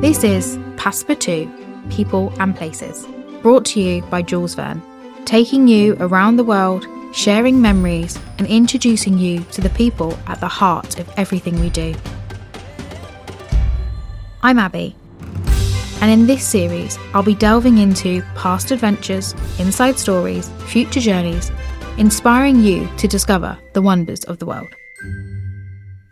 This is Passepartout People and Places, brought to you by Jules Verne, taking you around the world, sharing memories, and introducing you to the people at the heart of everything we do. I'm Abby, and in this series, I'll be delving into past adventures, inside stories, future journeys, inspiring you to discover the wonders of the world.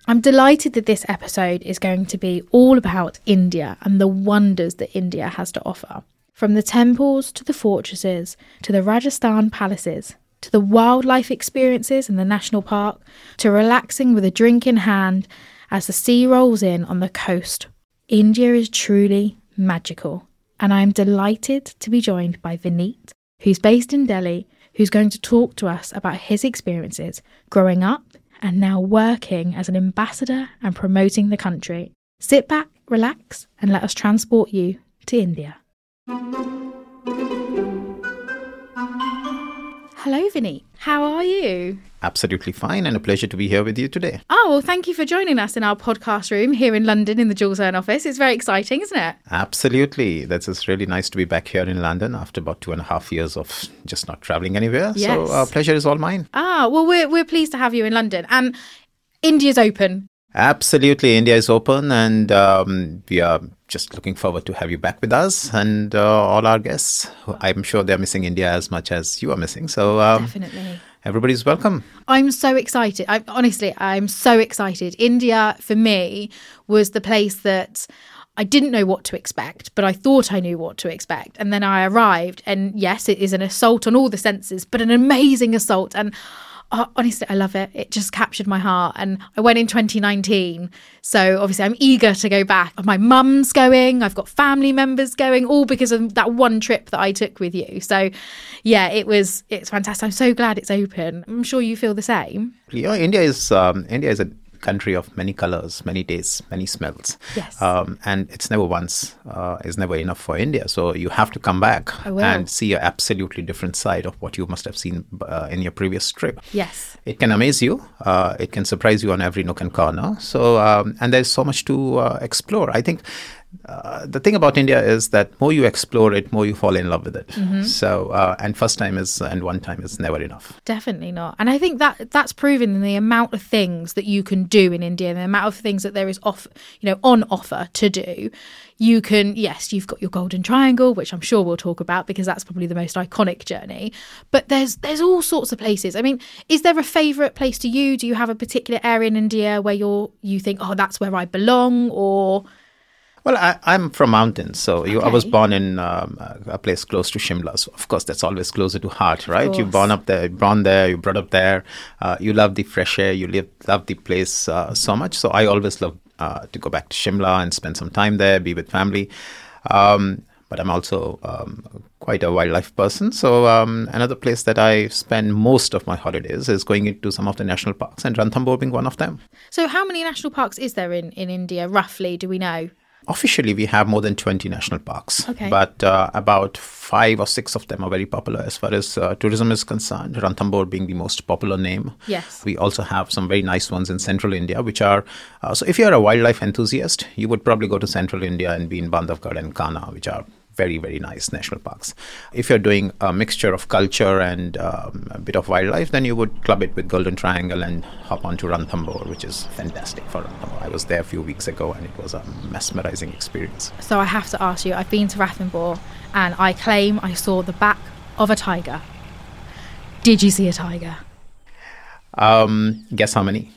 I'm delighted that this episode is going to be all about India and the wonders that India has to offer. From the temples to the fortresses to the Rajasthan palaces to the wildlife experiences in the national park to relaxing with a drink in hand as the sea rolls in on the coast. India is truly magical. And I am delighted to be joined by Vineet, who's based in Delhi, who's going to talk to us about his experiences growing up and now working as an ambassador and promoting the country. Sit back, relax, and let us transport you to India. Hello, Vinny. How are you? Absolutely fine, and a pleasure to be here with you today. Oh, well, thank you for joining us in our podcast room here in London in the Jules Verne office. It's very exciting, isn't it? Absolutely. That's it's really nice to be back here in London after about two and a half years of just not traveling anywhere. Yes. So, our pleasure is all mine. Ah, well, we're, we're pleased to have you in London. And India's open. Absolutely. India is open, and um, we are just looking forward to have you back with us and uh, all our guests. I'm sure they're missing India as much as you are missing. So, um, Definitely. everybody's welcome. I'm so excited. I, honestly, I'm so excited. India, for me, was the place that I didn't know what to expect, but I thought I knew what to expect. And then I arrived, and yes, it is an assault on all the senses, but an amazing assault. And uh, honestly, I love it. It just captured my heart. And I went in 2019. So obviously, I'm eager to go back. My mum's going, I've got family members going, all because of that one trip that I took with you. So yeah, it was, it's fantastic. I'm so glad it's open. I'm sure you feel the same. Know, India is um, India is a country of many colors, many tastes, many smells. Yes. Um, and it's never once, uh, is never enough for India. So you have to come back and see an absolutely different side of what you must have seen uh, in your previous trip. Yes. It can amaze you. Uh, it can surprise you on every nook and corner. So, um, and there's so much to uh, explore. I think uh, the thing about India is that more you explore it, more you fall in love with it. Mm-hmm. So, uh, and first time is and one time is never enough. Definitely not. And I think that that's proven in the amount of things that you can do in India, the amount of things that there is off, you know, on offer to do. You can, yes, you've got your golden triangle, which I'm sure we'll talk about because that's probably the most iconic journey. But there's there's all sorts of places. I mean, is there a favourite place to you? Do you have a particular area in India where you're you think, oh, that's where I belong, or Well, I, I'm from mountains, so you, I was born in um, a place close to Shimla. So of course, that's always closer to heart, right? You're born up there, you're born there, you're brought up there. Uh, you love the fresh air, you live, love the place uh, so much. So I always love uh, to go back to Shimla and spend some time there, be with family. Um, but I'm also um, quite a wildlife person. So um, another place that I spend most of my holidays is going into some of the national parks, and Ranthambore being one of them. so? How many national parks is there in in India? Roughly, do we know? Officially, we have more than 20 national parks, Okay. but uh, about five or six of them are very popular as far as uh, tourism is concerned. Ranthambore being the most popular name. Yes. We also have some very nice ones in central India, which are uh, so if you're a wildlife enthusiast, you would probably go to central India and be in Bandhavgarh and Kanha, which are very, very nice national parks. If you're doing a mixture of culture and um, a bit of wildlife, then you would club it with Golden Triangle and hop on to Ranthambore, which is fantastic for Ranthambore. I was there a few weeks ago and it was a mesmerizing experience. So I have to ask you, I've been to Ranthambore and I claim I saw the back of a tiger. Did you see a tiger? Um, guess how many?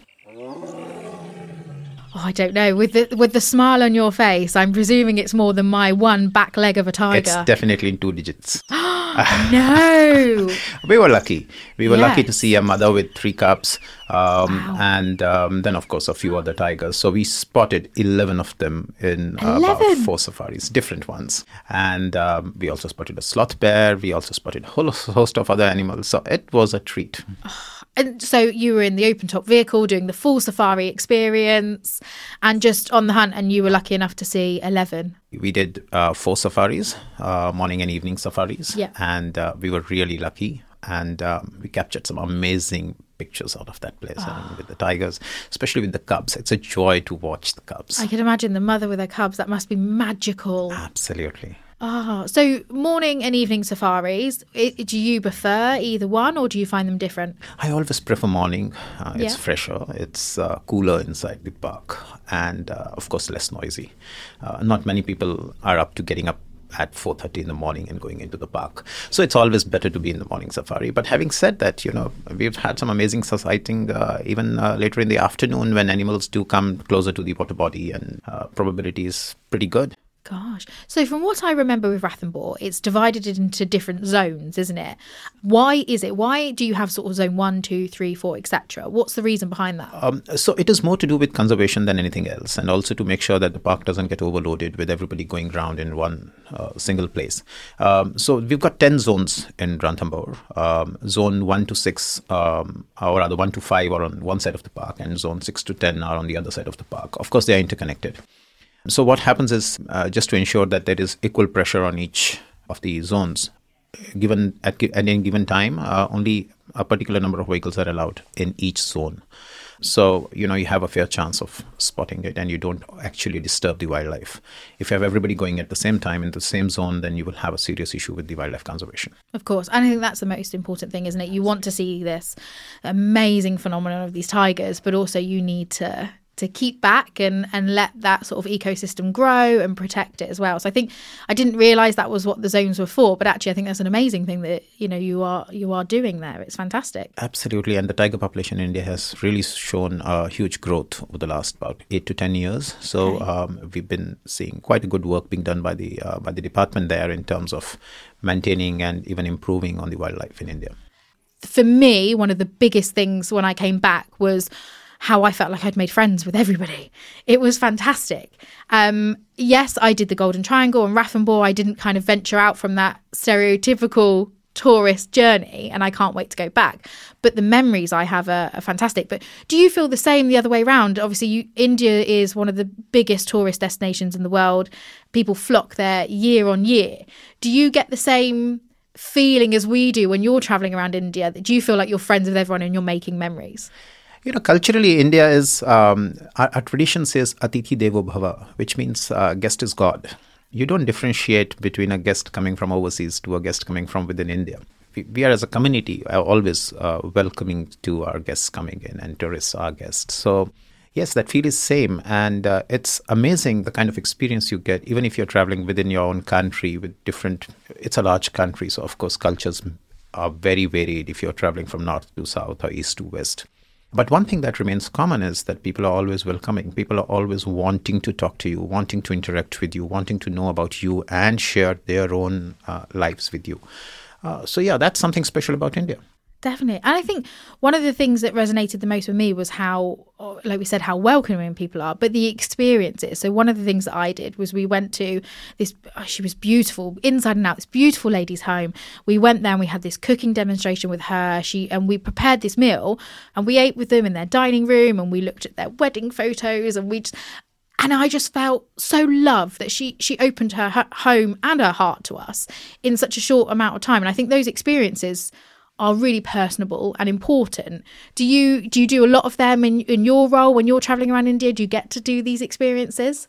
Oh, I don't know. With the with the smile on your face, I'm presuming it's more than my one back leg of a tiger. It's definitely in two digits. no. we were lucky. We were lucky to see a mother with three cubs, um, Wow. and um, then of course a few other tigers. So we spotted eleven of them in uh, about four safaris, different ones, and um, we also spotted a sloth bear. We also spotted a whole host of other animals. So it was a treat. And so you were in the open top vehicle doing the full safari experience and just on the hunt and you were lucky enough to see 11. We did uh, four safaris, uh, morning and evening safaris, Yeah. and uh, we were really lucky. And um, we captured some amazing pictures out of that place and with the tigers, especially with the cubs. It's a joy to watch the cubs. I can imagine the mother with her cubs. That must be magical. Absolutely. Ah, so morning and evening safaris. i do you prefer either one, or do you find them different? I always prefer morning. Uh, it's Yeah. fresher, it's uh, cooler inside the park, and uh, of course less noisy. Uh, not many people are up to getting up at 4:30 in the morning and going into the park. So it's always better to be in the morning safari. But having said that, you know we've had some amazing sighting uh, even uh, later in the afternoon when animals do come closer to the water body, and uh, probability is pretty good. Gosh. So from what I remember with Ranthambore, it's divided into different zones, isn't it? Why is it? Why do you have sort of zone one, two, three, four, etc.? What's the reason behind that? Um, so it is more to do with conservation than anything else, and also to make sure that the park doesn't get overloaded with everybody going around in one uh, single place. Um, so we've got ten zones in Ranthambore. Um, zone one to six, um, or rather one to five, are on one side of the park, and zone six to ten are on the other side of the park. Of course, they are interconnected. So what happens is uh, just to ensure that there is equal pressure on each of the zones. Given at, at any given time, uh, only a particular number of vehicles are allowed in each zone. So you know you have a fair chance of spotting it, and you don't actually disturb the wildlife. If you have everybody going at the same time in the same zone, then you will have a serious issue with the wildlife conservation. Of course. And I think that's the most important thing, isn't it? You want to see this amazing phenomenon of these tigers, but also you need to to keep back and and let that sort of ecosystem grow and protect it as well. So I think I didn't realize that was what the zones were for, but actually I think that's an amazing thing that you know you are you are doing there. It's fantastic. Absolutely, and the tiger population in India has really shown uh, huge growth over the last about eight to ten years. So Okay. um, we've been seeing quite a good work being done by the uh, by the department there in terms of maintaining and even improving on the wildlife in India. for me, one of the biggest things when I came back was how I felt like I'd made friends with everybody. It was fantastic. Um, yes, I did the Golden Triangle and Ranthambore. I didn't kind of venture out from that stereotypical tourist journey, and I can't wait to go back. But the memories I have are, are fantastic. But do you feel the same the other way around? Obviously, you, India is one of the biggest tourist destinations in the world. People flock there year on year. Do you get the same feeling as we do when you're traveling around India? Do you feel like you're friends with everyone and you're making memories? You know, culturally, India is um, our, our tradition says "Atithi Devo Bhava," which means uh, guest is God. You don't differentiate between a guest coming from overseas to a guest coming from within India. We, we are, as a community, always uh, welcoming to our guests coming in, and tourists are guests. So, yes, that feel is same, and uh, it's amazing the kind of experience you get, even if you're traveling within your own country with different. It's a large country, so of course cultures are very varied if you're traveling from north to south or east to west. But one thing that remains common is that people are always welcoming. People are always wanting to talk to you, wanting to interact with you, wanting to know about you and share their own uh, lives with you. Uh, so, yeah, that's something special about India. Definitely. And I think one of the things that resonated the most with me was how, uh, like we said, how welcoming people are, but the experiences. So, one of the things that I did was we went to this, oh, she was beautiful, inside and out, this beautiful lady's home. We went there and we had this cooking demonstration with her. She, and we prepared this meal and we ate with them in their dining room and we looked at their wedding photos and we just, and I just felt so loved that she she opened her, her home and her heart to us in such a short amount of time. And I think those experiences are really personable and important. Do you do you do a lot of them in in your role when you're traveling around India? Do you get to do these experiences?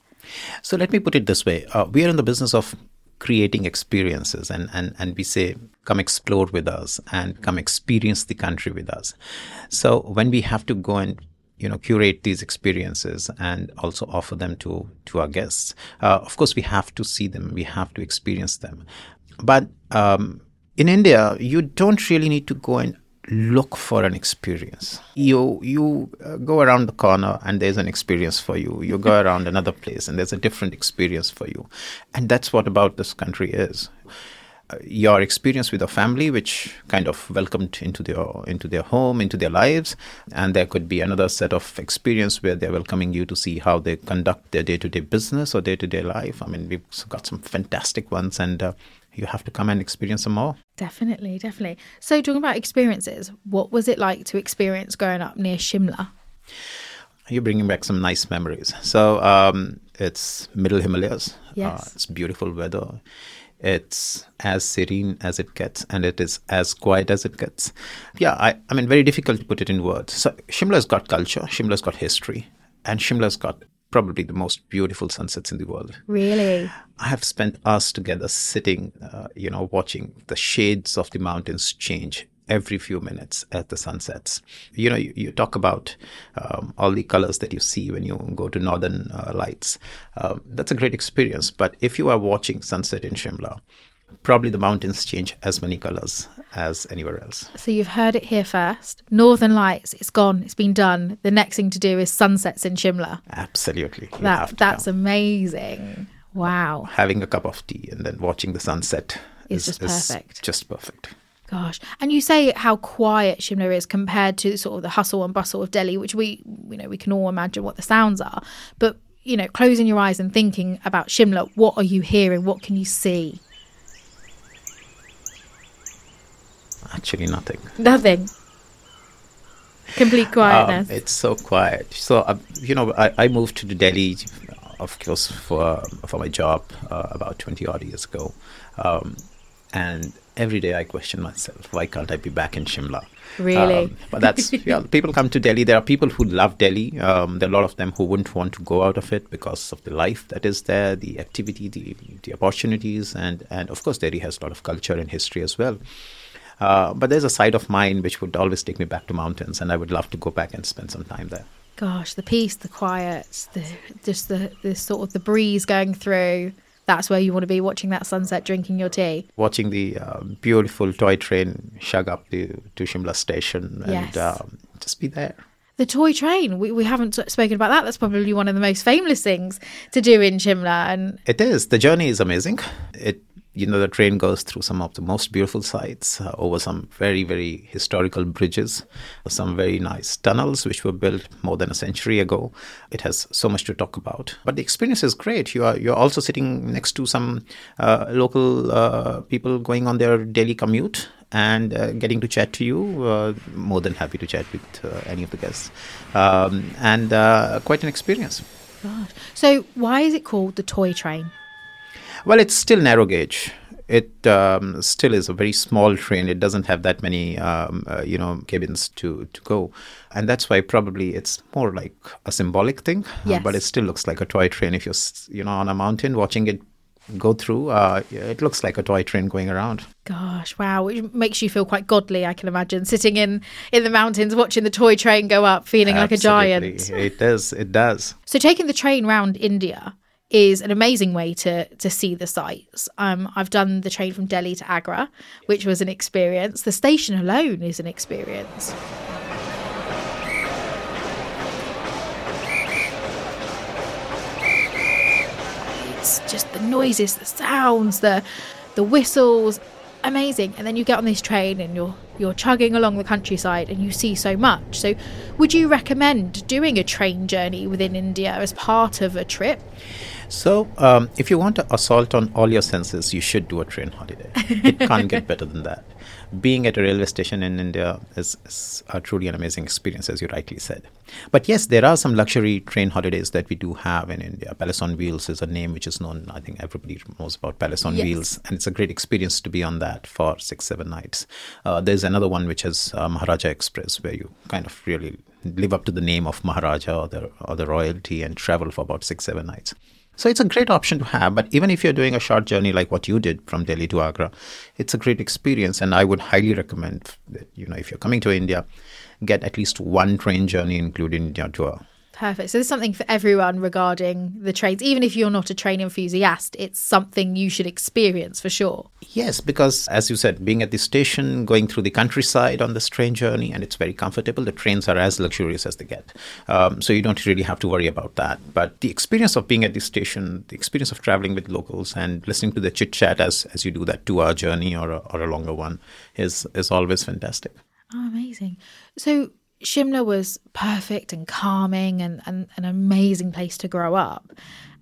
So, let me put it this way uh, we are in the business of creating experiences, and, and, and we say, come explore with us and come experience the country with us. So, when we have to go and you know curate these experiences and also offer them to to our guests uh, of course we have to see them we have to experience them but um, in india you don't really need to go and look for an experience. You you uh, go around the corner and there's an experience for you. You go around another place and there's a different experience for you. And that's what about this country is. Uh, your experience with a family which kind of welcomed into their into their home into their lives. And there could be another set of experience where they're welcoming you to see how they conduct their day-to-day business or day-to-day life. I mean we've got some fantastic ones and uh, you have to come and experience them all Definitely, definitely. So talking about experiences, what was it like to experience growing up near Shimla? you're bringing back some nice memories so um, it's middle himalayas Yes. uh, it's beautiful weather It's as serene as it gets, and it is as quiet as it gets. Yeah, I, I mean, very difficult to put it in words. So Shimla's got culture, Shimla's got history, and Shimla's got probably the most beautiful sunsets in the world. Really? I have spent hours together sitting, uh, you know, watching the shades of the mountains change every few minutes at the sunsets. You know, you, you talk about um, all the colors that you see when you go to northern uh, lights. Um, that's a great experience. But if you are watching sunset in Shimla, probably the mountains change as many colors as anywhere else. So you've heard it here first. Northern Lights, it's gone, it's been done. The next thing to do is sunsets in Shimla. Absolutely. That that's come. amazing. Wow. having a cup of tea and then watching the sunset Is just perfect. just perfect. Gosh. And you say how quiet Shimla is compared to sort of the hustle and bustle of Delhi, which we you know, we can all imagine what the sounds are. But you know, closing your eyes and thinking about Shimla, what are you hearing? What can you see? Actually, nothing. Nothing. Complete Um, quietness. it's so quiet. So uh, you know, I, I moved to Delhi, of course, for for my job uh, about twenty odd years ago, um, and every day I question myself, why can't I be back in Shimla? Really? Um, but that's yeah. People come to Delhi. There are people who love Delhi. Um, there are a lot of them who wouldn't want to go out of it because of the life that is there, the activity, the the opportunities, and and of course Delhi has a lot of culture and history as well. Uh, but there's a side of mine which would always take me back to mountains, and I would love to go back and spend some time there. Gosh, the peace, the quiet, the just the, the sort of the breeze going through. That's where you want to be watching that sunset, drinking your tea. Watching the uh, beautiful toy train shug up to, to Shimla station and Yes. um, just be there. The toy train, we, we haven't spoken about that. That's probably one of the most famous things to do in Shimla. And It is. The journey is amazing. It, you know, the train goes through some of the most beautiful sites uh, over some very, very historical bridges, some very nice tunnels which were built more than a century ago. It has so much to talk about. But the experience is great. You are you're also sitting next to some uh, local uh, people going on their daily commute and uh, getting to chat to you. Uh, more than happy to chat with uh, any of the guests, um, and uh, quite an experience. So, why is it called the toy train? Well, it's still narrow gauge. It um, still is a very small train. It doesn't have that many, um, uh, you know, cabins to, to go, and that's why probably it's more like a symbolic thing. uh, Yes. but it still looks like a toy train. If you're, you know, on a mountain watching it go through, uh, it looks like a toy train going around. Gosh, wow! It makes you feel quite godly. I can imagine sitting in in the mountains, watching the toy train go up, feeling like a giant. Absolutely. It does. It does. So taking the train round India is an amazing way to to see the sights. Um, I've done the train from Delhi to Agra, which was an experience. The station alone is an experience. It's just the noises, the sounds, the the whistles, amazing. And then you get on this train and you're you're chugging along the countryside and you see so much. So would you recommend doing a train journey within India as part of a trip? So, um, if you want to assault on all your senses, you should do a train holiday. It can't get better than that. Being at a railway station in India is, is a truly an amazing experience, as you rightly said. But yes, there are some luxury train holidays that we do have in India. Palace on Wheels is a name which is known. I think everybody knows about Palace on Yes. Wheels, and it's a great experience to be on that for six, seven nights. Uh, there's another one which is uh, Maharaja Express, where you kind of really live up to the name of Maharaja or the or the royalty and travel for about six, seven nights. So it's a great option to have. But even if you're doing a short journey like what you did from Delhi to Agra, it's a great experience. And I would highly recommend that, you know, if you're coming to India, get at least one train journey included in your tour. Perfect. So there's something for everyone regarding the trains. Even if you're not a train enthusiast, it's something you should experience for sure. Yes, because as you said, being at the station, going through the countryside on this train journey, and it's very comfortable. The trains are as luxurious as they get. Um, so you don't really have to worry about that. But the experience of being at the station, the experience of traveling with locals and listening to the chit chat as, as you do that two hour journey or a, or a longer one is, is always fantastic. Oh, amazing. So Shimla was perfect and calming and, and an amazing place to grow up.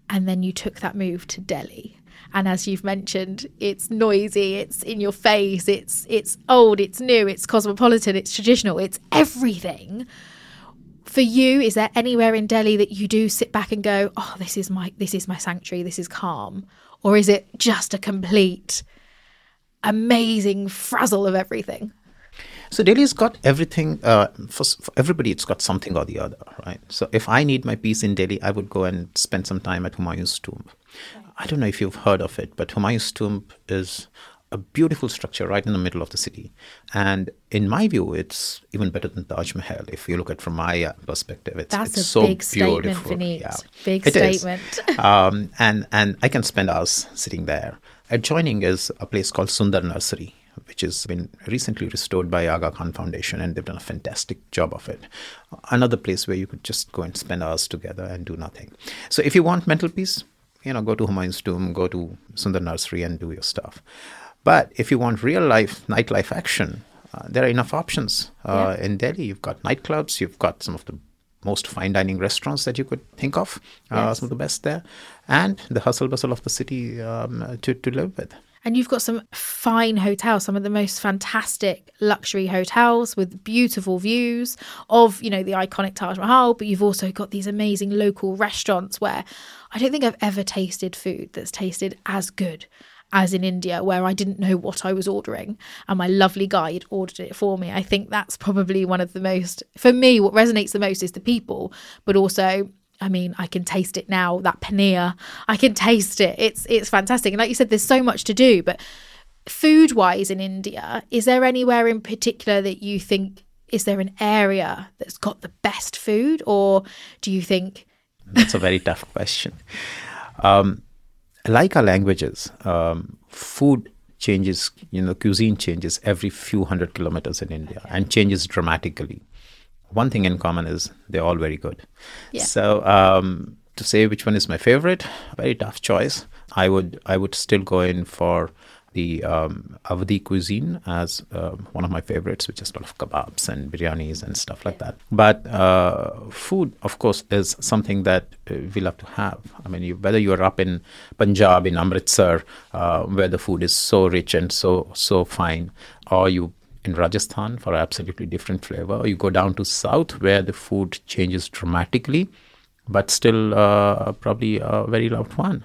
And then you took that move to Delhi. And as you've mentioned, it's noisy, it's in your face, it's it's old, it's new, it's cosmopolitan, it's traditional, it's everything. For you, is there anywhere in Delhi that you do sit back and go, "Oh, this is my this is my sanctuary, this is calm," or is it just a complete amazing frazzle of everything? So Delhi's got everything. Uh, for, for, everybody, it's got something or the other, right? So if I need my peace in Delhi, I would go and spend some time at Humayun's tomb. I don't know if you've heard of it, but Humayun's tomb is a beautiful structure right in the middle of the city. And in my view, it's even better than Taj Mahal. If you look at it from my uh, perspective, it's, That's it's a so big beautiful. statement. Yeah. Big It statement. um, and and I can spend hours sitting there. Adjoining is a place called Sundar Nursery, which has been recently restored by Aga Khan Foundation, and they've done a fantastic job of it. Another place where you could just go and spend hours together and do nothing. So if you want mental peace, you know, go to Humayun's tomb, go to Sundar Nursery, and do your stuff. But if you want real life nightlife action, uh, there are enough options uh, in Delhi. You've got nightclubs, you've got some of the most fine dining restaurants that you could think of, uh, Yes. some of the best there, and the hustle bustle of the city um, to, to live with. And you've got some fine hotels, some of the most fantastic luxury hotels with beautiful views of, you know, the iconic Taj Mahal, but you've also got these amazing local restaurants where I don't think I've ever tasted food that's tasted as good as in India, where I didn't know what I was ordering and my lovely guide ordered it for me. I think that's probably one of the most, for me, what resonates the most is the people, but also I mean, I can taste it now. That paneer, I can taste it. It's it's fantastic. And like you said, there's so much to do. But food wise in India, is there anywhere in particular that you think is there an area that's got the best food, or do you think That's a very tough question. Um, like our languages, um, food changes, you know, cuisine changes every few hundred kilometers in India and changes dramatically. One thing in common is they're all very good. Yeah. So um, to say which one is my favorite, very tough choice. I would I would still go in for the um, Awadhi cuisine as um one of my favorites, which is a lot of kebabs and biryanis and stuff like that. But uh, food, of course, is something that uh, we love to have. I mean, you, whether you're up in Punjab, in Amritsar, uh, where the food is so rich and so so fine, or you in Rajasthan for absolutely different flavor, you go down to south where the food changes dramatically, but still uh, probably a very loved one.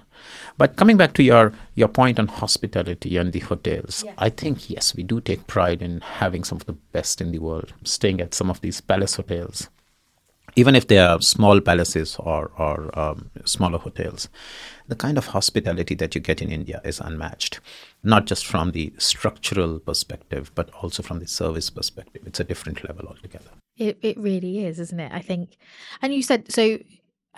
But coming back to your your point on hospitality and the hotels, I think yes, we do take pride in having some of the best in the world. Staying at some of these palace hotels, even if they are small palaces or or um, smaller hotels, the kind of hospitality that you get in India is unmatched. Not just from the structural perspective, but also from the service perspective. It's a different level altogether. It it really is, isn't it? I think. And you said so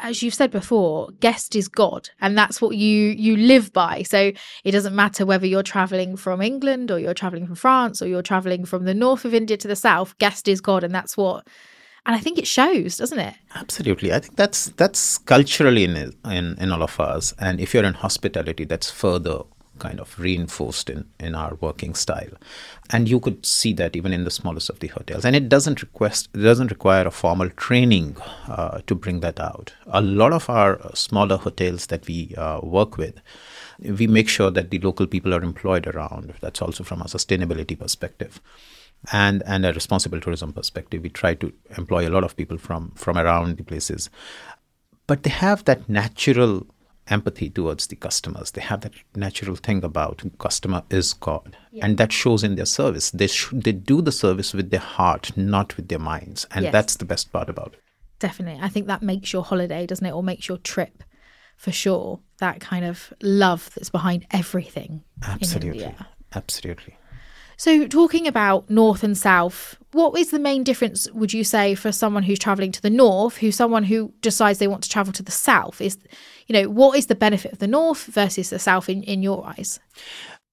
as you've said before, guest is God, and that's what you you live by. So it doesn't matter whether you're traveling from England or you're traveling from France or you're traveling from the north of India to the south. Guest is God, and that's what. And I think it shows, doesn't it? Absolutely, I think that's that's culturally in in in all of us, and if you're in hospitality, that's further kind of reinforced in in our working style, and you could see that even in the smallest of the hotels. And it doesn't request it doesn't require a formal training uh, to bring that out. A lot of our smaller hotels that we uh, work with. We make sure that the local people are employed around. That's also from a sustainability perspective and and a responsible tourism perspective we try to employ a lot of people from from around the places but they have that natural empathy towards the customers they have that natural thing about customer is god and that shows in their service they sh- they do the service with their heart not with their minds and Yes. that's the best part about it Definitely. I think that makes your holiday, doesn't it? Or makes your trip for sure. That kind of love that's behind everything. in absolutely absolutely So, talking about north and south, what is the main difference, would you say, for someone who's traveling to the north, who someone who decides they want to travel to the south? Is, you know, what is the benefit of the north versus the south in, in your eyes?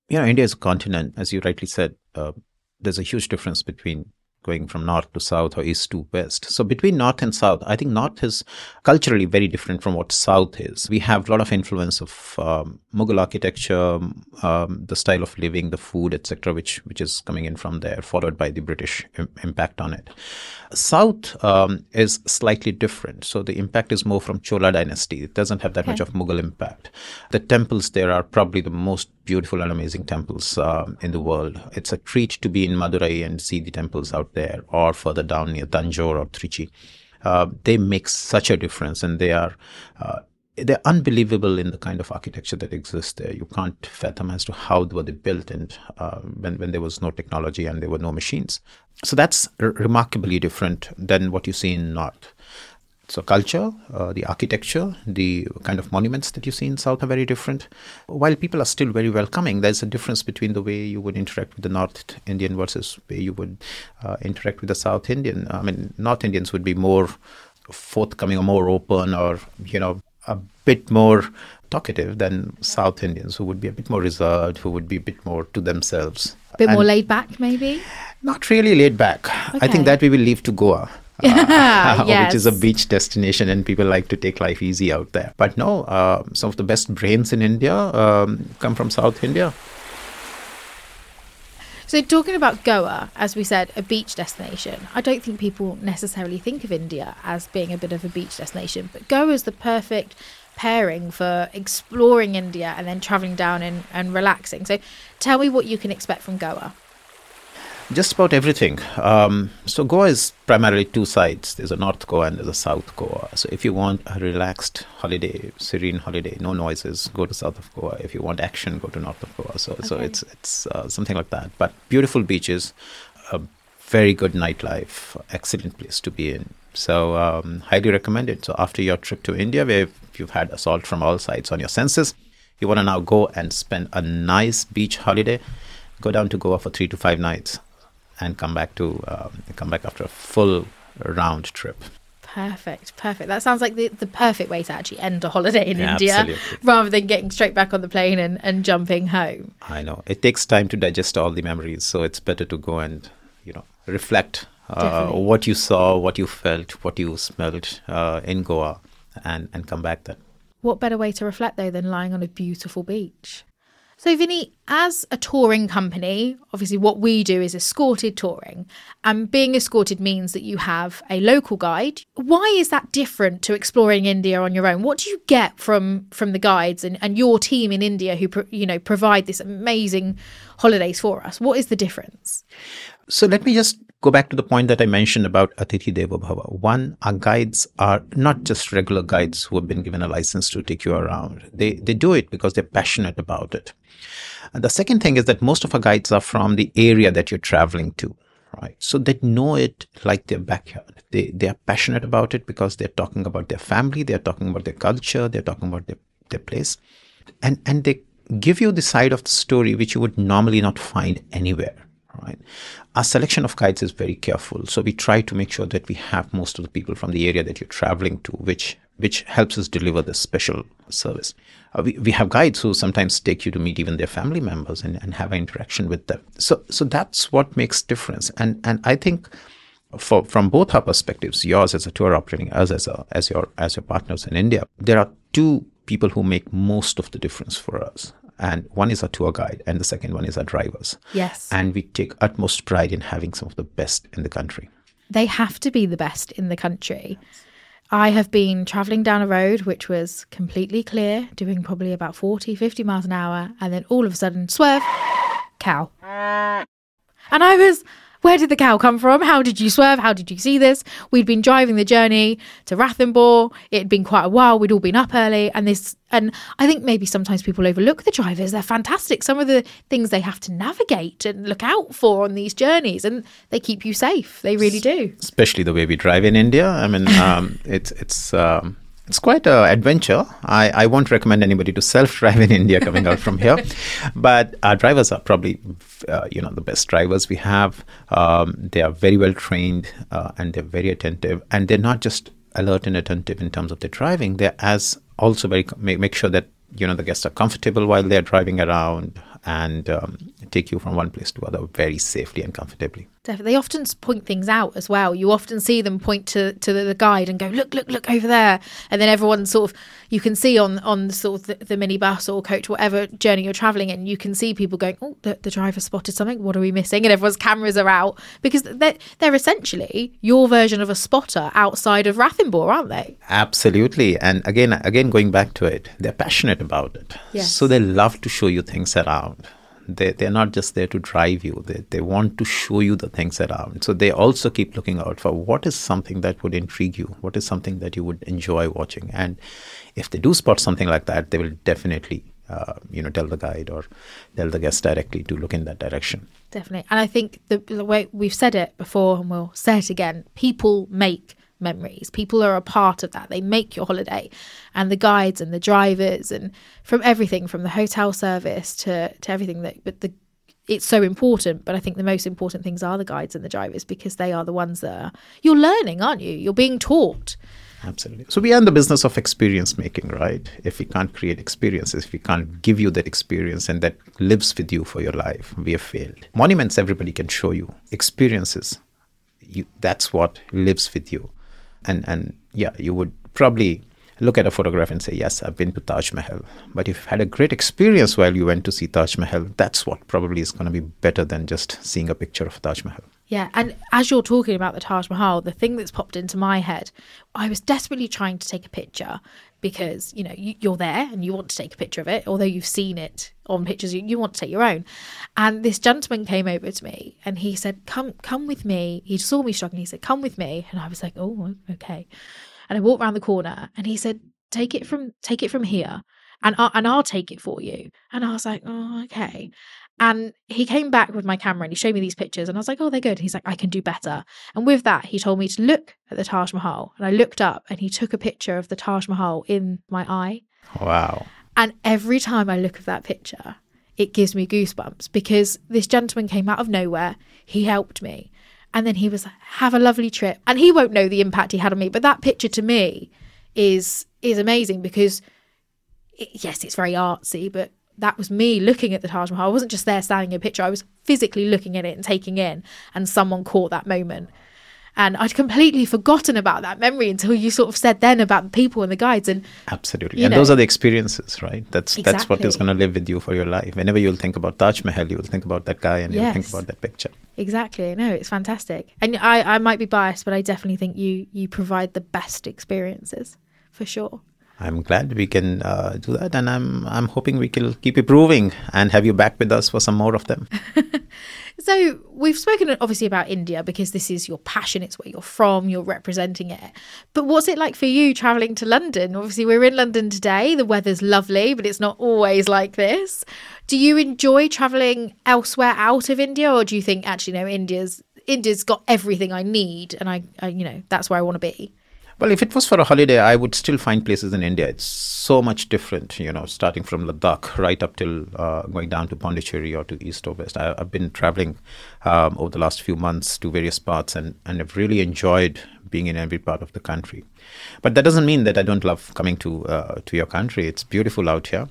you know, India is a continent, as you rightly said. Uh, there's a huge difference between going from north to south or east to west. So between north and south, I think north is culturally very different from what south is. We have a lot of influence of um, Mughal architecture, um, the style of living, the food, etc., which which is coming in from there, followed by the British Im- impact on it. South um, is slightly different. So the impact is more from Chola dynasty. It doesn't have that much of Mughal impact. The temples there are probably the most beautiful and amazing temples um, in the world. It's a treat to be in Madurai and see the temples out there, or further down near Tanjore or Trichy. Uh, they make such a difference, and they are uh, they're unbelievable in the kind of architecture that exists there. You can't fathom as to how were they built and uh, when, when there was no technology and there were no machines. So that's r- remarkably different than what you see in North. So culture, uh, the architecture, the kind of monuments that you see in South are very different. While people are still very welcoming, there's a difference between the way you would interact with the North Indian versus way you would uh, interact with the South Indian. I mean, North Indians would be more forthcoming or more open or, you know, a bit more talkative than South Indians who would be a bit more reserved, who would be a bit more to themselves. A bit and more laid back, maybe? Not really laid back. Okay. I think that we will leave to Goa. Uh, yes. which is a beach destination, and people like to take life easy out there. But no, uh, some of the best brains in India um, come from South India. So, talking about Goa, as we said, a beach destination, I don't think people necessarily think of India as being a bit of a beach destination, but Goa is the perfect pairing for exploring India and then traveling down and, and relaxing. So, tell me what you can expect from Goa. Just about everything. Um, so Goa is primarily two sides. There's a North Goa and there's a South Goa. So if you want a relaxed holiday, serene holiday, no noises, go to South of Goa. If you want action, go to North of Goa. So okay. so it's it's uh, something like that. But beautiful beaches, a very good nightlife, excellent place to be in. So um, highly recommended. So after your trip to India, where you've had assault from all sides on your senses, you want to now go and spend a nice beach holiday. Go down to Goa for three to five nights and come back to um, come back after a full round trip. Perfect, perfect. That sounds like the, the perfect way to actually end a holiday in yeah, India absolutely. rather than getting straight back on the plane and, and jumping home. I know. It takes time to digest all the memories, so it's better to go and, you know, reflect uh, what you saw, what you felt, what you smelled uh, in Goa and, and come back then. What better way to reflect, though, than lying on a beautiful beach? So, Vinny, as a touring company, obviously what we do is escorted touring. And being escorted means that you have a local guide. Why is that different to exploring India on your own? What do you get from from the guides and, and your team in India who you know provide this amazing holidays for us? What is the difference? So let me just go back to the point that I mentioned about Atithi Devo Bhava. One, our guides are not just regular guides who have been given a license to take you around. They they do it because they're passionate about it. And the second thing is that most of our guides are from the area that you're traveling to. Right. So they know it like their backyard. They they are passionate about it because they're talking about their family, they're talking about their culture, they're talking about their, their place. And and they give you the side of the story which you would normally not find anywhere right? Our selection of guides is very careful. So we try to make sure that we have most of the people from the area that you're traveling to which which helps us deliver this special service. Uh, we, we have guides who sometimes take you to meet even their family members and, and have an interaction with them. So so that's what makes difference. And and i think for from both our perspectives yours as a tour operating us as a as your as your partners in india there are two people who make most of the difference for us and one is a tour guide and the second one is our drivers yes. And we take utmost pride in having some of the best in the country. They have to be the best in the country. I have been traveling down a road which was completely clear, doing probably about 40, 50 miles an hour, and then all of a sudden, swerve, cow. And I was where did the cow come from? How did you swerve? How did you see this? We'd been driving the journey to Ranthambore. It had been quite a while. We'd all been up early, and this, and I think maybe sometimes people overlook the drivers. They're fantastic. Some of the things they have to navigate and look out for on these journeys, and they keep you safe. They really do. Especially the way we drive in India. I mean, um, it's it's. Um, it's quite an adventure. I, I won't recommend anybody to self-drive in India coming out from here, but our drivers are probably, uh, you know, the best drivers we have. Um, they are very well trained uh, and they're very attentive, and they're not just alert and attentive in terms of their driving. They're as also very make, make sure that you know the guests are comfortable while they're driving around and um, take you from one place to other very safely and comfortably. Definitely. They often point things out as well. You often see them point to, to the, guide and go, look, look, look over there. And then everyone sort of, you can see on, on sort of the, the minibus or coach, whatever journey you're traveling in, you can see people going, oh, the, the driver spotted something. What are we missing? And everyone's cameras are out because they're, they're essentially your version of a spotter outside of Ranthambore, aren't they? Absolutely. And again, again, going back to it, they're passionate about it. Yes. So they love to show you things around They they're not just there to drive you. They they want to show you the things around. So they also keep looking out for what is something that would intrigue you. What is something that you would enjoy watching. And if they do spot something like that, they will definitely uh, you know tell the guide or tell the guest directly to look in that direction. Definitely, and I think the, the way we've said it before, and we'll say it again. People make memories. People are a part of that. They make your holiday, and the guides and the drivers, and from everything from the hotel service to to everything that. But the it's so important, but I think the most important things are the guides and the drivers because they are the ones that are, you're learning, aren't you? You're being taught. Absolutely. So we are in the business of experience making, right? If we can't create experiences, if we can't give you that experience and that lives with you for your life, we have failed. Monuments, everybody can show you. Experiences, you, that's what lives with you and and yeah, you would probably look at a photograph and say, yes, I've been to Taj Mahal. But if you've had a great experience while you went to see Taj Mahal, that's what probably is going to be better than just seeing a picture of Taj Mahal. Yeah, and as you're talking about the Taj Mahal, the thing that's popped into my head, I was desperately trying to take a picture because you know you, are there and you want to take a picture of it, although you've seen it on pictures, you, you want to take your own. And this gentleman came over to me and he said, "Come, come with me." He saw me struggling. He said, "Come with me," and I was like, "Oh, okay." And I walked around the corner and he said, "Take it from, take it from here." And, I, and I'll take it for you. And I was like, oh, okay. And he came back with my camera and he showed me these pictures, and I was like, oh, they're good. He's like, I can do better. And with that, he told me to look at the Taj Mahal. And I looked up and he took a picture of the Taj Mahal in my eye. Wow. And every time I look at that picture, it gives me goosebumps because this gentleman came out of nowhere. He helped me. And then he was like, have a lovely trip. And he won't know the impact he had on me. But that picture to me is is amazing because it, yes, it's very artsy, but that was me looking at the Taj Mahal. I wasn't just there standing in a picture. I was physically looking at it and taking in, and someone caught that moment. And I'd completely forgotten about that memory until you sort of said then about the people and the guides and absolutely. And know, those are the experiences, right? That's exactly. that's what is going to live with you for your life. Whenever you'll think about Taj Mahal, you'll think about that guy and yes. you'll think about that picture. Exactly. No, it's fantastic. And I, I might be biased, but I definitely think you you provide the best experiences for sure. I'm glad we can uh, do that, and I'm I'm hoping we can keep improving and have you back with us for some more of them. so we've spoken obviously about India because this is your passion; it's where you're from, you're representing it. But what's it like for you traveling to London? Obviously, we're in London today. The weather's lovely, but it's not always like this. Do you enjoy traveling elsewhere out of India, or do you think actually no, India's India's got everything I need, and I, I you know that's where I want to be? Well, if it was for a holiday, I would still find places in India. It's so much different, you know, starting from Ladakh right up till uh, going down to Pondicherry or to east or west. I, have been traveling um, over the last few months to various parts and, and have really enjoyed being in every part of the country. But that doesn't mean that I don't love coming to uh, to your country. It's beautiful out here.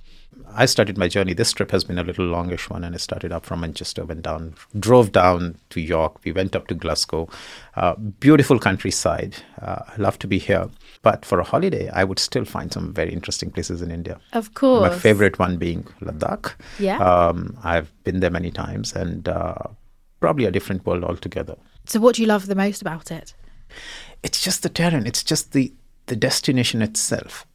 I started my journey. This trip has been a little longish one, and I started up from Manchester, went down, drove down to York. We went up to Glasgow. Uh, beautiful countryside. Uh, love to be here. But for a holiday, I would still find some very interesting places in India. Of course. My favorite one being Ladakh. Yeah. Um, I've been there many times, and uh, probably a different world altogether. So, what do you love the most about it? It's just the terrain. It's just the the destination itself.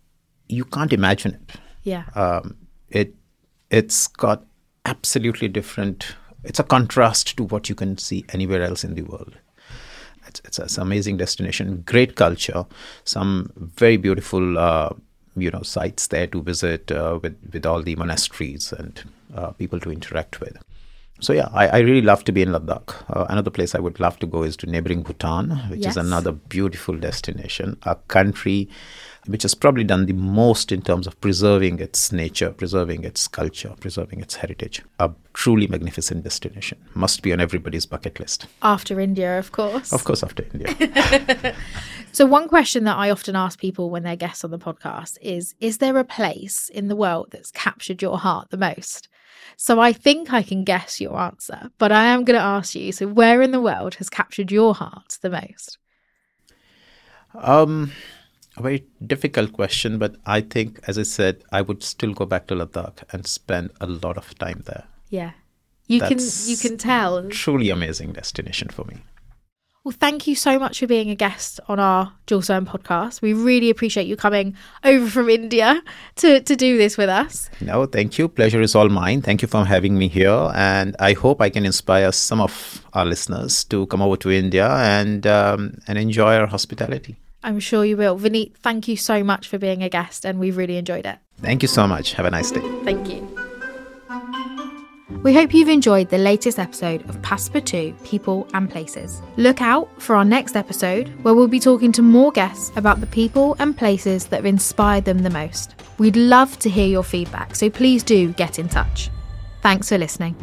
You can't imagine it. Yeah. Um, it it's got absolutely different. It's a contrast to what you can see anywhere else in the world. It's, it's, it's an amazing destination, great culture, some very beautiful, uh, you know, sites there to visit uh, with with all the monasteries and uh, people to interact with. So yeah, I, I, really love to be in Ladakh. Uh, another place I would love to go is to neighboring Bhutan, which yes. is another beautiful destination, a country which has probably done the most in terms of preserving its nature, preserving its culture, preserving its heritage. A truly magnificent destination. Must be on everybody's bucket list. After India, of course. Of course, after India. so, one question that I often ask people when they're guests on the podcast is Is there a place in the world that's captured your heart the most? So, I think I can guess your answer, but I am going to ask you so, where in the world has captured your heart the most? Um, a very difficult question, but I think, as I said, I would still go back to Ladakh and spend a lot of time there. Yeah, you That's can you can tell. Truly amazing destination for me. Well, thank you so much for being a guest on our Jules Verne podcast. We really appreciate you coming over from India to, to do this with us. No, thank you. Pleasure is all mine. Thank you for having me here. And I hope I can inspire some of our listeners to come over to India and, um, and enjoy our hospitality. I'm sure you will. Vineet, thank you so much for being a guest, and we've really enjoyed it. Thank you so much. Have a nice day. Thank you. We hope you've enjoyed the latest episode of Passepartout People and Places. Look out for our next episode where we'll be talking to more guests about the people and places that have inspired them the most. We'd love to hear your feedback, so please do get in touch. Thanks for listening.